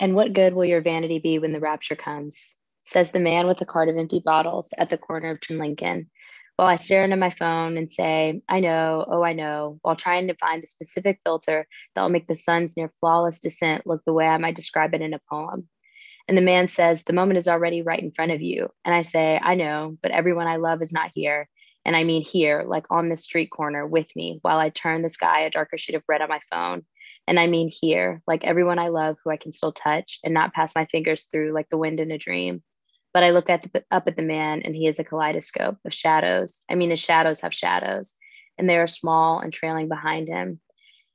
And what good will your vanity be when the rapture comes? Says the man with the cart of empty bottles at the corner of Trin Lincoln. While I stare into my phone and say, I know, oh, I know, while trying to find the specific filter that will make the sun's near flawless descent look the way I might describe it in a poem. And the man says, The moment is already right in front of you. And I say, I know, but everyone I love is not here. And I mean here, like on the street corner with me, while I turn the sky a darker shade of red on my phone. And I mean here, like everyone I love who I can still touch and not pass my fingers through like the wind in a dream. But I look at the, up at the man and he is a kaleidoscope of shadows. I mean, his shadows have shadows and they are small and trailing behind him.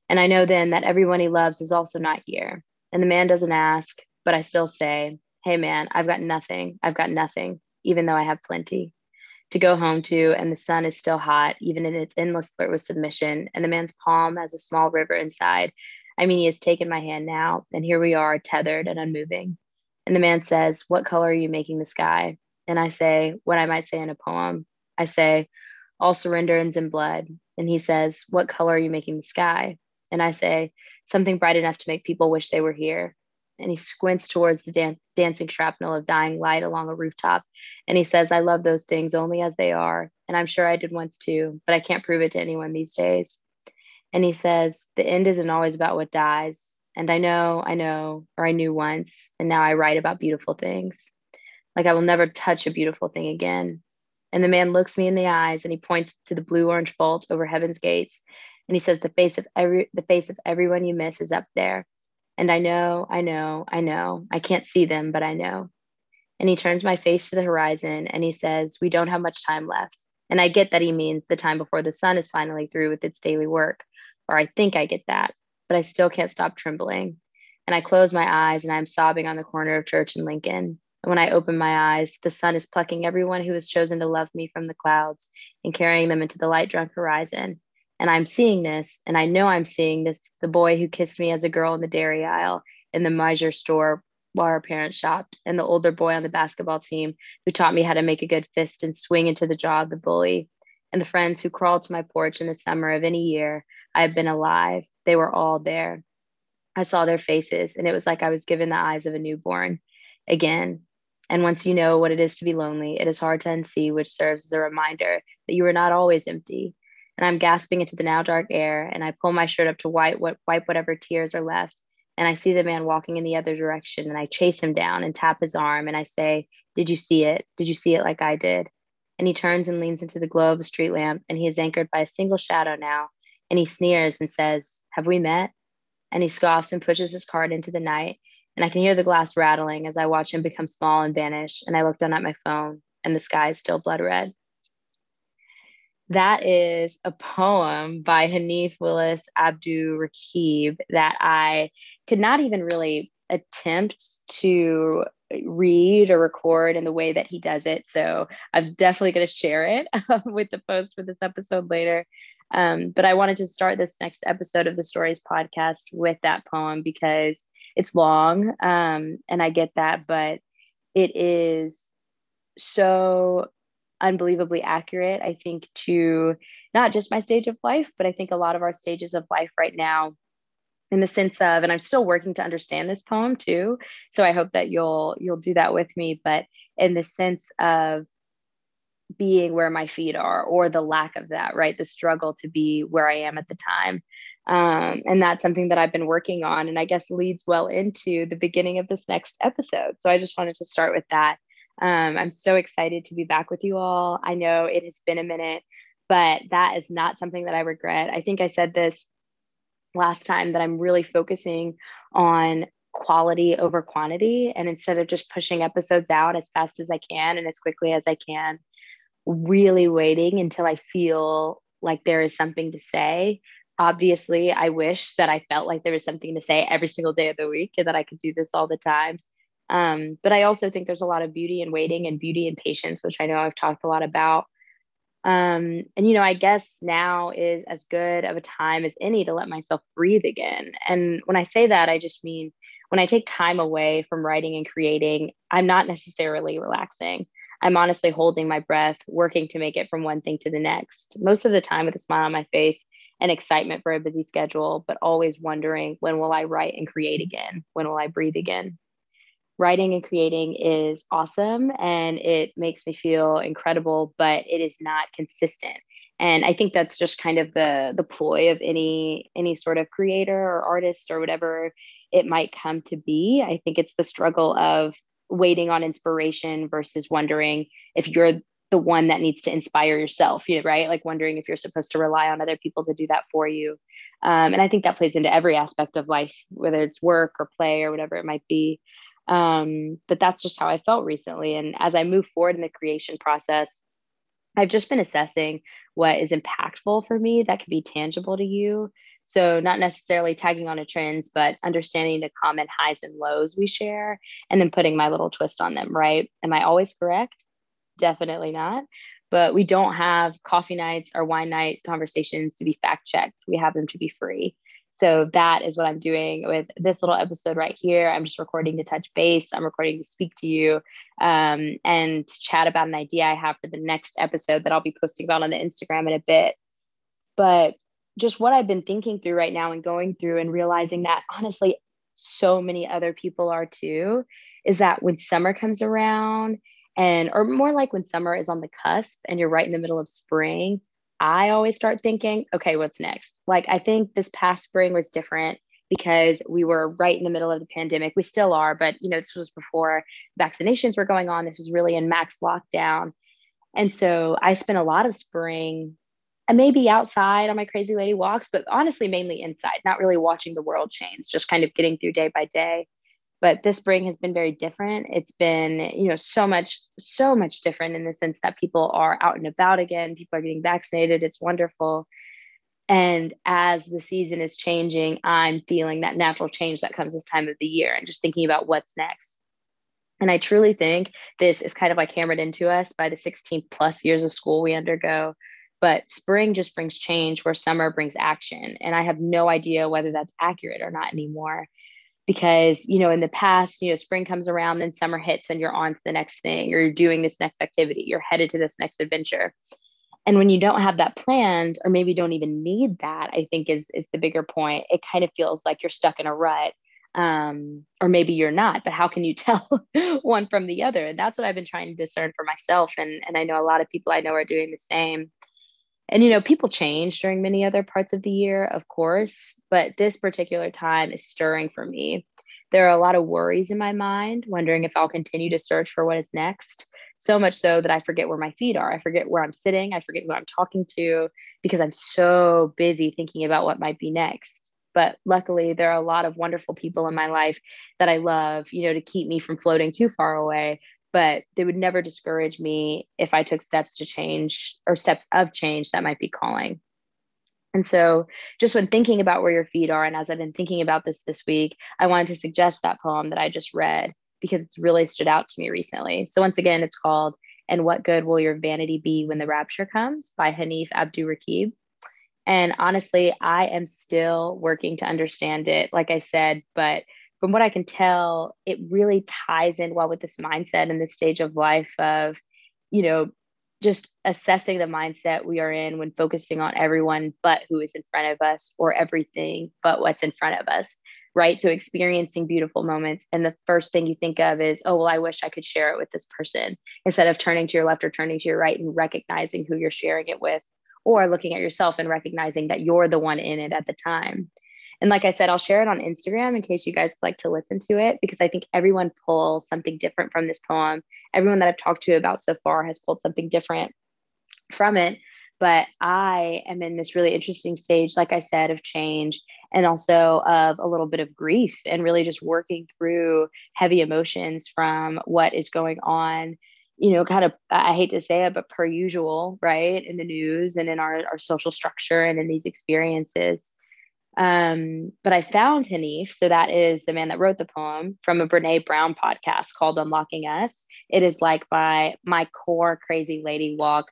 And I know then that everyone he loves is also not here. And the man doesn't ask, but I still say, Hey man, I've got nothing. I've got nothing, even though I have plenty to go home to, and the sun is still hot, even in its endless flirt with submission. And the man's palm has a small river inside. I mean, he has taken my hand now, and here we are, tethered and unmoving. And the man says, What color are you making the sky? And I say, What I might say in a poem. I say, All surrender ends in blood. And he says, What color are you making the sky? And I say, Something bright enough to make people wish they were here and he squints towards the dan- dancing shrapnel of dying light along a rooftop. And he says, I love those things only as they are. And I'm sure I did once too, but I can't prove it to anyone these days. And he says, The end isn't always about what dies. And I know, I know, or I knew once, and now I write about beautiful things. Like I will never touch a beautiful thing again. And the man looks me in the eyes and he points to the blue orange vault over heaven's gates. And he says, The face of every the face of everyone you miss is up there and I know, I know, I know. I can't see them, but I know. And he turns my face to the horizon and he says, We don't have much time left. And I get that he means the time before the sun is finally through with its daily work, or I think I get that, but I still can't stop trembling. And I close my eyes and I'm sobbing on the corner of Church and Lincoln. And when I open my eyes, the sun is plucking everyone who has chosen to love me from the clouds and carrying them into the light drunk horizon and I'm seeing this, and I know I'm seeing this the boy who kissed me as a girl in the dairy aisle in the Meijer store while our parents shopped, and the older boy on the basketball team who taught me how to make a good fist and swing into the jaw of the bully, and the friends who crawled to my porch in the summer of any year I have been alive. They were all there. I saw their faces, and it was like I was given the eyes of a newborn again. And once you know what it is to be lonely, it is hard to unsee, which serves as a reminder that you are not always empty, and I'm gasping into the now dark air. And I pull my shirt up to wipe, what, wipe whatever tears are left. And I see the man walking in the other direction. And I chase him down and tap his arm. And I say, Did you see it? Did you see it like I did? And he turns and leans into the glow of a street lamp. And he is anchored by a single shadow now. And he sneers and says, Have we met? And he scoffs and pushes his card into the night. And I can hear the glass rattling as I watch him become small and vanish. And I look down at my phone, and the sky is still blood red. That is a poem by Hanif Willis Abdu Rakib that I could not even really attempt to read or record in the way that he does it. So I'm definitely going to share it with the post for this episode later. Um, but I wanted to start this next episode of the Stories podcast with that poem because it's long um, and I get that, but it is so unbelievably accurate, I think, to not just my stage of life, but I think a lot of our stages of life right now in the sense of and i'm still working to understand this poem too so i hope that you'll you'll do that with me but in the sense of being where my feet are or the lack of that right? The struggle to be where i am at the time. Um, and that's something that i've been working on and i guess leads well into the beginning of this next episode. So i just wanted to start with that um, I'm so excited to be back with you all. I know it has been a minute, but that is not something that I regret. I think I said this last time that I'm really focusing on quality over quantity. And instead of just pushing episodes out as fast as I can and as quickly as I can, really waiting until I feel like there is something to say. Obviously, I wish that I felt like there was something to say every single day of the week and that I could do this all the time. Um, but I also think there's a lot of beauty in waiting and beauty in patience, which I know I've talked a lot about. Um, and you know, I guess now is as good of a time as any to let myself breathe again. And when I say that, I just mean when I take time away from writing and creating, I'm not necessarily relaxing. I'm honestly holding my breath, working to make it from one thing to the next, most of the time with a smile on my face and excitement for a busy schedule, but always wondering when will I write and create again? When will I breathe again? Writing and creating is awesome and it makes me feel incredible, but it is not consistent. And I think that's just kind of the the ploy of any any sort of creator or artist or whatever it might come to be. I think it's the struggle of waiting on inspiration versus wondering if you're the one that needs to inspire yourself, you know, right? Like wondering if you're supposed to rely on other people to do that for you. Um, and I think that plays into every aspect of life, whether it's work or play or whatever it might be. Um, but that's just how I felt recently. And as I move forward in the creation process, I've just been assessing what is impactful for me that can be tangible to you. So, not necessarily tagging on to trends, but understanding the common highs and lows we share and then putting my little twist on them, right? Am I always correct? definitely not. But we don't have coffee nights or wine night conversations to be fact checked. We have them to be free. So that is what I'm doing with this little episode right here. I'm just recording to touch base. I'm recording to speak to you um, and to chat about an idea I have for the next episode that I'll be posting about on the Instagram in a bit. But just what I've been thinking through right now and going through and realizing that honestly, so many other people are too, is that when summer comes around and or more like when summer is on the cusp and you're right in the middle of spring i always start thinking okay what's next? Like i think this past spring was different because we were right in the middle of the pandemic. We still are but you know this was before vaccinations were going on. This was really in max lockdown. And so i spent a lot of spring and maybe outside on my crazy lady walks but honestly mainly inside not really watching the world change just kind of getting through day by day but this spring has been very different. It's been you know so much so much different in the sense that people are out and about again people are getting vaccinated it's wonderful. And as the season is changing i'm feeling that natural change that comes this time of the year and just thinking about what's next. And i truly think this is kind of like hammered into us by the 16 plus years of school we undergo. But spring just brings change where summer brings action. And i have no idea whether that's accurate or not anymore because you know in the past you know spring comes around then summer hits and you're on to the next thing or you're doing this next activity you're headed to this next adventure. And when you don't have that planned or maybe don't even need that i think is is the bigger point. It kind of feels like you're stuck in a rut um, or maybe you're not but how can you tell one from the other? And that's what i've been trying to discern for myself. And and i know a lot of people i know are doing the same and you know people change during many other parts of the year of course but this particular time is stirring for me. There are a lot of worries in my mind wondering if i'll continue to search for what is next. So much so that i forget where my feet are. I forget where i'm sitting. I forget who i'm talking to because i'm so busy thinking about what might be next. But luckily there are a lot of wonderful people in my life that i love you know to keep me from floating too far away but they would never discourage me if I took steps to change or steps of change that might be calling. And so, just when thinking about where your feet are, and as I've been thinking about this this week, I wanted to suggest that poem that I just read because it's really stood out to me recently. So, once again, it's called And What Good Will Your Vanity Be When the Rapture Comes by Hanif Abdurraqib. And honestly, I am still working to understand it, like I said, but from what I can tell, it really ties in well with this mindset and this stage of life of, you know, just assessing the mindset we are in when focusing on everyone but who is in front of us or everything but what's in front of us, right? So experiencing beautiful moments. And the first thing you think of is, oh, well, I wish I could share it with this person instead of turning to your left or turning to your right and recognizing who you're sharing it with or looking at yourself and recognizing that you're the one in it at the time. And like I said, I'll share it on Instagram in case you guys like to listen to it because I think everyone pulls something different from this poem. Everyone that I've talked to about so far has pulled something different from it. But I am in this really interesting stage, like I said, of change and also of a little bit of grief and really just working through heavy emotions from what is going on you know, kind of, I hate to say it, but per usual, right, in the news and in our, our social structure and in these experiences. Um, but I found Hanif, so that is the man that wrote the poem from a Brene Brown podcast called Unlocking Us. It is like my my core crazy lady walk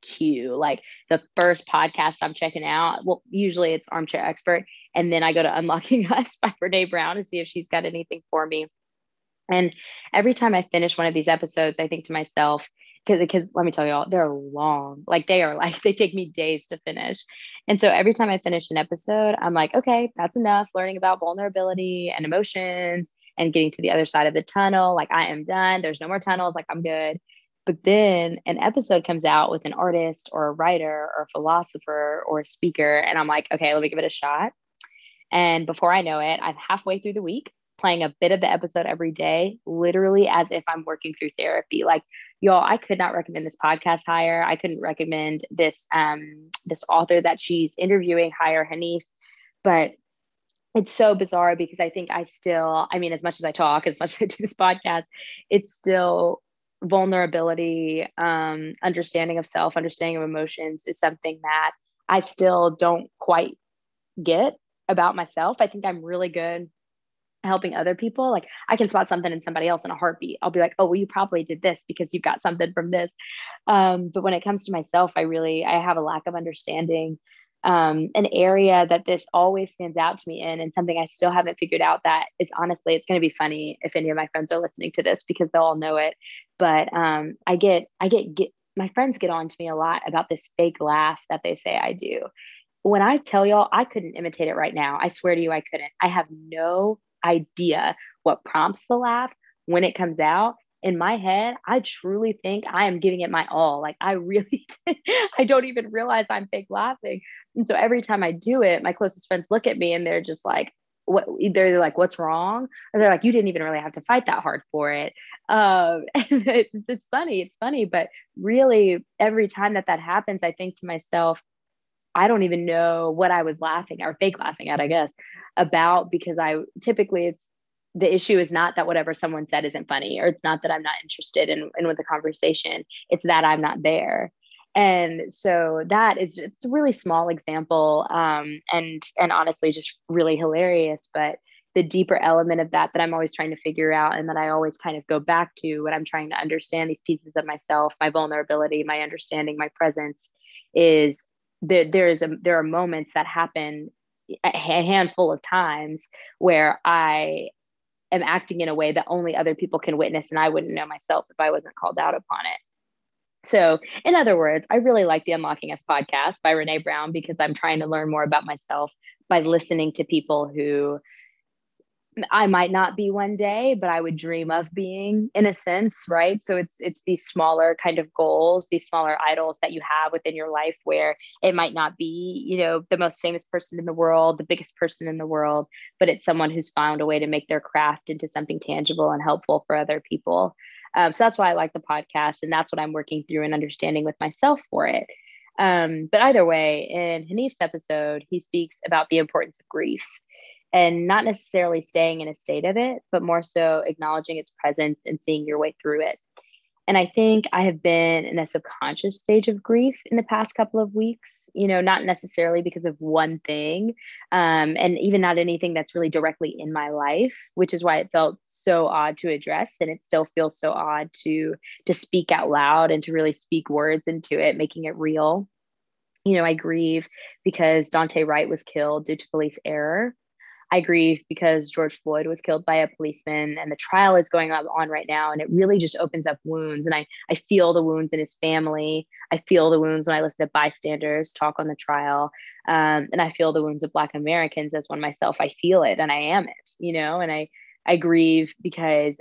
cue, like the first podcast I'm checking out. Well, usually it's Armchair Expert, and then I go to Unlocking Us by Brene Brown to see if she's got anything for me. And every time I finish one of these episodes, I think to myself, because because let me tell you all they're long. Like they are like they take me days to finish. And so every time i finish an episode i'm like okay that's enough. Learning about vulnerability and emotions and getting to the other side of the tunnel. Like i am done. There's no more tunnels. Like i'm good. But then an episode comes out with an artist or a writer or a philosopher or a speaker and i'm like okay let me give it a shot. And before i know it i'm halfway through the week playing a bit of the episode every day, literally as if I'm working through therapy. Like, y'all, I could not recommend this podcast higher. I couldn't recommend this um this author that she's interviewing higher, Hanif. But it's so bizarre because I think I still, I mean, as much as I talk, as much as I do this podcast, it's still vulnerability, um, understanding of self, understanding of emotions is something that I still don't quite get about myself. I think I'm really good helping other people like i can spot something in somebody else in a heartbeat. I'll be like oh well you probably did this because you got something from this. Um, but when it comes to myself i really i have a lack of understanding um, an area that this always stands out to me in and something i still haven't figured out that is honestly it's going to be funny if any of my friends are listening to this because they'll all know it. But um, i get i get get my friends get on to me a lot about this fake laugh that they say i do. When I tell y'all I couldn't imitate it right now, I swear to you I couldn't. I have no idea what prompts the laugh when it comes out in my head, I truly think I am giving it my all. Like I really, I don't even realize I'm fake laughing. And so every time I do it, my closest friends look at me and they're just like, what they're like, what's wrong? Or they're like, you didn't even really have to fight that hard for it. Um, it's, it's funny. It's funny. But really every time that that happens, I think to myself, I don't even know what I was laughing or fake laughing at, I guess, about because I typically it's the issue is not that whatever someone said isn't funny or it's not that I'm not interested in, in with the conversation. It's that I'm not there. And so that is it's a really small example um, and and honestly just really hilarious. But the deeper element of that that I'm always trying to figure out and that I always kind of go back to when I'm trying to understand these pieces of myself, my vulnerability, my understanding, my presence is that there's a there are moments that happen a handful of times where I am acting in a way that only other people can witness and I wouldn't know myself if I wasn't called out upon it. So, in other words, I really like the Unlocking Us podcast by Renee Brown because I'm trying to learn more about myself by listening to people who I might not be one day, but I would dream of being in a sense, right? So it's it's these smaller kind of goals, these smaller idols that you have within your life where it might not be, you know, the most famous person in the world, the biggest person in the world, but it's someone who's found a way to make their craft into something tangible and helpful for other people. Um, so that's why I like the podcast, and that's what I'm working through and understanding with myself for it. Um, but either way, in Hanif's episode, he speaks about the importance of grief and not necessarily staying in a state of it, but more so acknowledging its presence and seeing your way through it. And I think I have been in a subconscious stage of grief in the past couple of weeks, you know, not necessarily because of one thing, um, and even not anything that's really directly in my life, which is why it felt so odd to address. And it still feels so odd to to speak out loud and to really speak words into it, making it real. You know, I grieve because Daunte Wright was killed due to police error. I grieve because George Floyd was killed by a policeman and the trial is going on right now. And it really just opens up wounds. And I, I feel the wounds in his family. I feel the wounds when I listen to bystanders talk on the trial. Um, and I feel the wounds of Black Americans as one myself. I feel it and I am it, you know, and I, I grieve because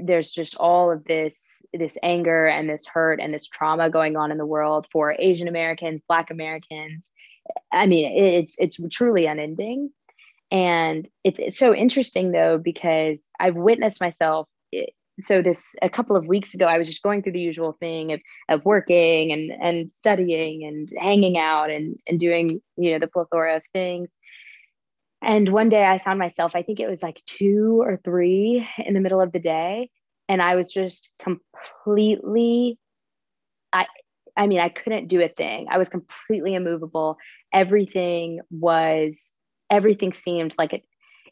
there's just all of this this anger and this hurt and this trauma going on in the world for Asian Americans, Black Americans. I mean, it's it's truly unending. And it's, it's so interesting though, because I've witnessed myself. Eh, so this a couple of weeks ago, I was just going through the usual thing of, of working and, and studying and hanging out and, and doing, you know, the plethora of things. And one day I found myself, I think it was like two or three in the middle of the day. And I was just completely, I, I mean, I couldn't do a thing. I was completely immovable. Everything was everything seemed like it,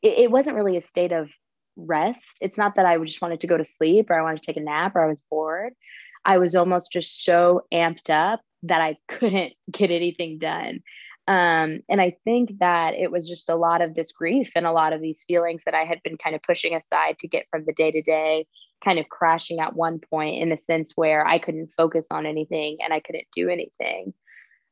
it, it wasn't really a state of rest. It's not that I just wanted to go to sleep or I wanted to take a nap or I was bored. I was almost just so amped up that I couldn't get anything done. Um, and I think that it was just a lot of this grief and a lot of these feelings that I had been kind of pushing aside to get from the day to day, kind of crashing at one point in the sense where I couldn't focus on anything and I couldn't do anything.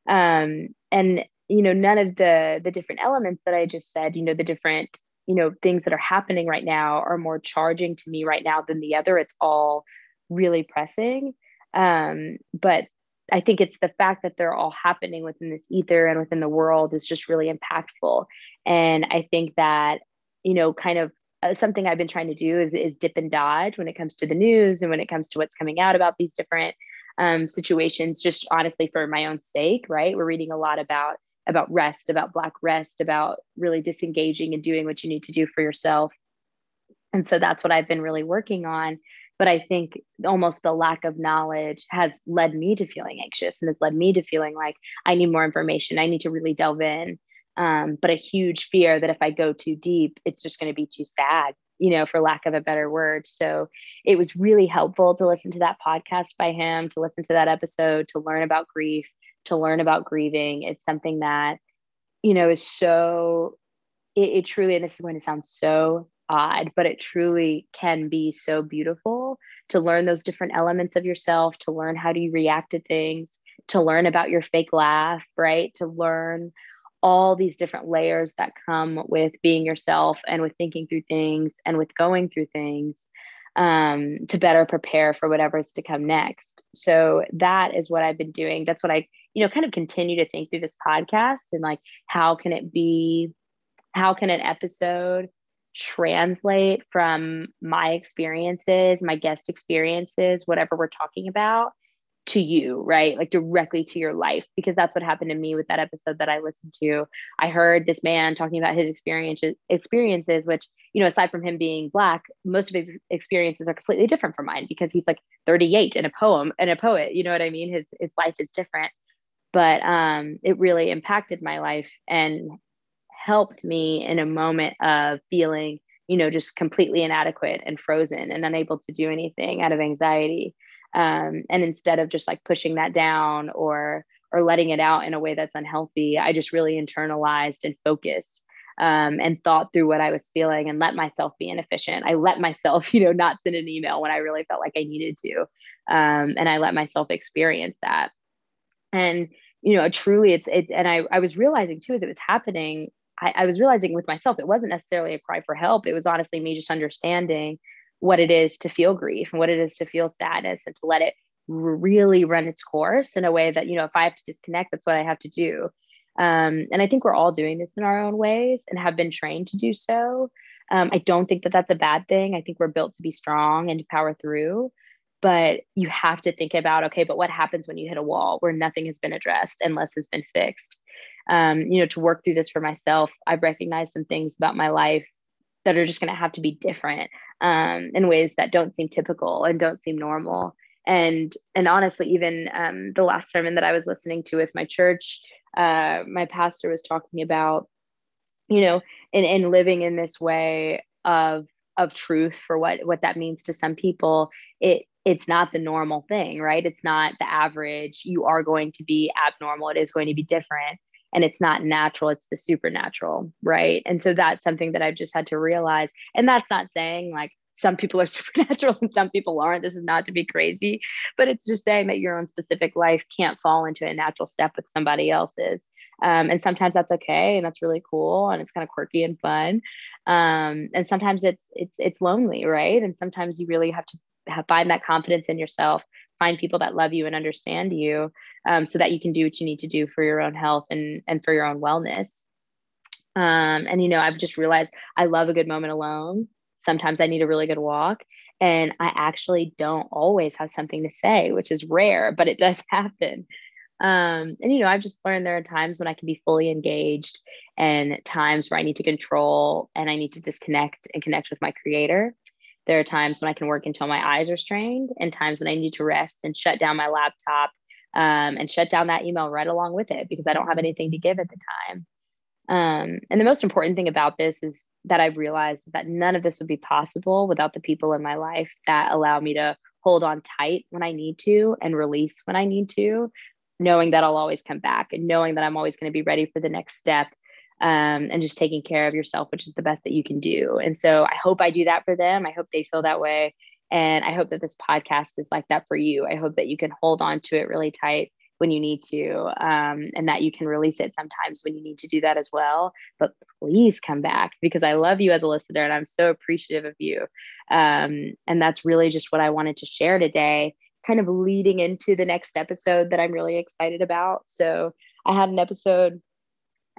Um, and you know, none of the the different elements that I just said, you know, the different you know things that are happening right now are more charging to me right now than the other. It's all really pressing. Um, but I think it's the fact that they're all happening within this ether and within the world is just really impactful. And I think that, you know, kind of uh, something I've been trying to do is, is dip and dodge when it comes to the news and when it comes to what's coming out about these different um, situations, just honestly for my own sake, right? We're reading a lot about about rest, about black rest, about really disengaging and doing what you need to do for yourself. And so that's what I've been really working on. But i think almost the lack of knowledge has led me to feeling anxious and has led me to feeling like i need more information. I need to really delve in. Um, but a huge fear that if i go too deep it's just going to be too sad you know for lack of a better word. So it was really helpful to listen to that podcast by him to listen to that episode to learn about grief to learn about grieving it's something that you know is so it, it truly and this is going to sound so odd, but it truly can be so beautiful to learn those different elements of yourself, to learn how do you react to things, to learn about your fake laugh, right? To learn all these different layers that come with being yourself and with thinking through things and with going through things um, to better prepare for whatever's to come next. So that is what I've been doing. That's what I, you know, kind of continue to think through this podcast and like, how can it be? How can an episode translate from my experiences, my guest experiences, whatever we're talking about to you, right? Like directly to your life, because that's what happened to me with that episode that I listened to. I heard this man talking about his experiences, experiences, which, you know, aside from him being black, most of his experiences are completely different from mine because he's like 38 in a poem and a poet. You know what I mean? His his life is different. But um, it really impacted my life and helped me in a moment of feeling, you know, just completely inadequate and frozen and unable to do anything out of anxiety. Um, and instead of just like pushing that down or or letting it out in a way that's unhealthy, I just really internalized and focused um, and thought through what I was feeling and let myself be inefficient. I let myself, you know, not send an email when I really felt like I needed to. Um, and I let myself experience that. And, you know, truly it's, it, and I, I was realizing too, as it was happening, I, I was realizing with myself, it wasn't necessarily a cry for help. It was honestly me just understanding what it is to feel grief and what it is to feel sadness and to let it really run its course in a way that, you know, if I have to disconnect, that's what I have to do. Um, and I think we're all doing this in our own ways and have been trained to do so. Um, I don't think that that's a bad thing. I think we're built to be strong and to power through. But you have to think about okay, but what happens when you hit a wall where nothing has been addressed and less has been fixed? um, you know, to work through this for myself, I've recognized some things about my life that are just going to have to be different um, in ways that don't seem typical and don't seem normal. And and honestly, even um, the last sermon that I was listening to with my church, uh, my pastor was talking about, you know, in in living in this way of of truth for what what that means to some people. It it's not the normal thing, right? It's not the average. You are going to be abnormal. It is going to be different and it's not natural it's the supernatural right and so that's something that i've just had to realize and that's not saying like some people are supernatural and some people aren't this is not to be crazy but it's just saying that your own specific life can't fall into a natural step with somebody else's um, and sometimes that's okay and that's really cool and it's kind of quirky and fun um, and sometimes it's it's it's lonely right and sometimes you really have to have, find that confidence in yourself find people that love you and understand you um, so that you can do what you need to do for your own health and and for your own wellness. Um, and you know i've just realized i love a good moment alone. Sometimes i need a really good walk and i actually don't always have something to say which is rare but it does happen. Um, and you know i've just learned there are times when i can be fully engaged and times where i need to control and i need to disconnect and connect with my creator there are times when I can work until my eyes are strained, and times when I need to rest and shut down my laptop um, and shut down that email right along with it because I don't have anything to give at the time. Um, and the most important thing about this is that I've realized that none of this would be possible without the people in my life that allow me to hold on tight when I need to and release when I need to. knowing that I'll always come back and knowing that I'm always going to be ready for the next step um, and just taking care of yourself, which is the best that you can do. And so I hope I do that for them. I hope they feel that way. And I hope that this podcast is like that for you. I hope that you can hold on to it really tight when you need to, um, and that you can release it sometimes when you need to do that as well. But please come back because I love you as a listener and I'm so appreciative of you. Um, and that's really just what I wanted to share today, kind of leading into the next episode that I'm really excited about. So I have an episode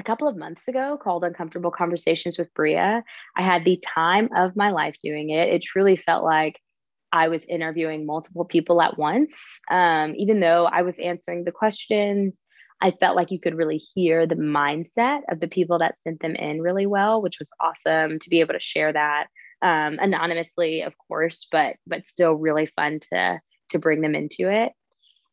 a couple of months ago called Uncomfortable Conversations with Bria. I had the time of my life doing it. It truly felt like I was interviewing multiple people at once. Um, even though I was answering the questions, I felt like you could really hear the mindset of the people that sent them in really well, which was awesome to be able to share that um, anonymously, of course, but but still really fun to to bring them into it.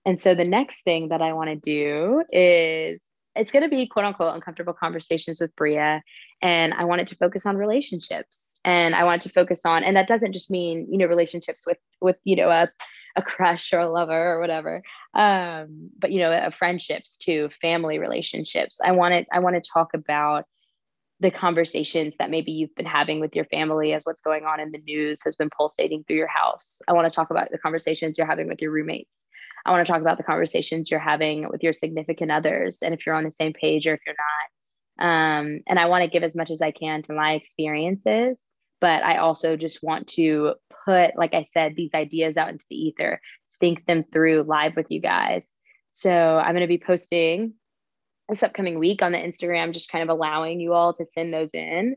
And so the next thing that I want to do is it's going to be quote unquote uncomfortable conversations with Bria. And I wanted to focus on relationships and I wanted to focus on, and that doesn't just mean, you know, relationships with, with, you know, a, a crush or a lover or whatever. Um, but, you know, friendships too, family relationships. I wanted, I want to talk about the conversations that maybe you've been having with your family as what's going on in the news has been pulsating through your house. I want to talk about the conversations you're having with your roommates. I want to talk about the conversations you're having with your significant others and if you're on the same page or if you're not. Um, and I want to give as much as I can to my experiences, but I also just want to put, like I said, these ideas out into the ether, think them through live with you guys. So I'm going to be posting this upcoming week on the Instagram, just kind of allowing you all to send those in.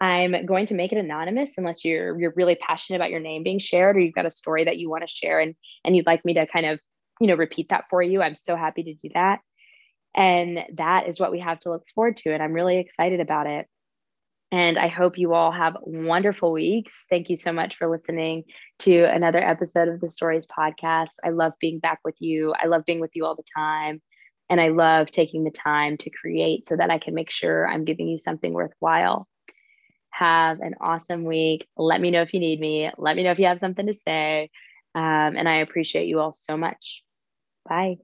I'm going to make it anonymous unless you're you're really passionate about your name being shared or you've got a story that you want to share and and you'd like me to kind of you know, repeat that for you. I'm so happy to do that. And that is what we have to look forward to. And I'm really excited about it. And I hope you all have wonderful weeks. Thank you so much for listening to another episode of the Stories Podcast. I love being back with you. I love being with you all the time. And I love taking the time to create so that I can make sure I'm giving you something worthwhile. Have an awesome week. Let me know if you need me. Let me know if you have something to say. Um, and I appreciate you all so much. Bye.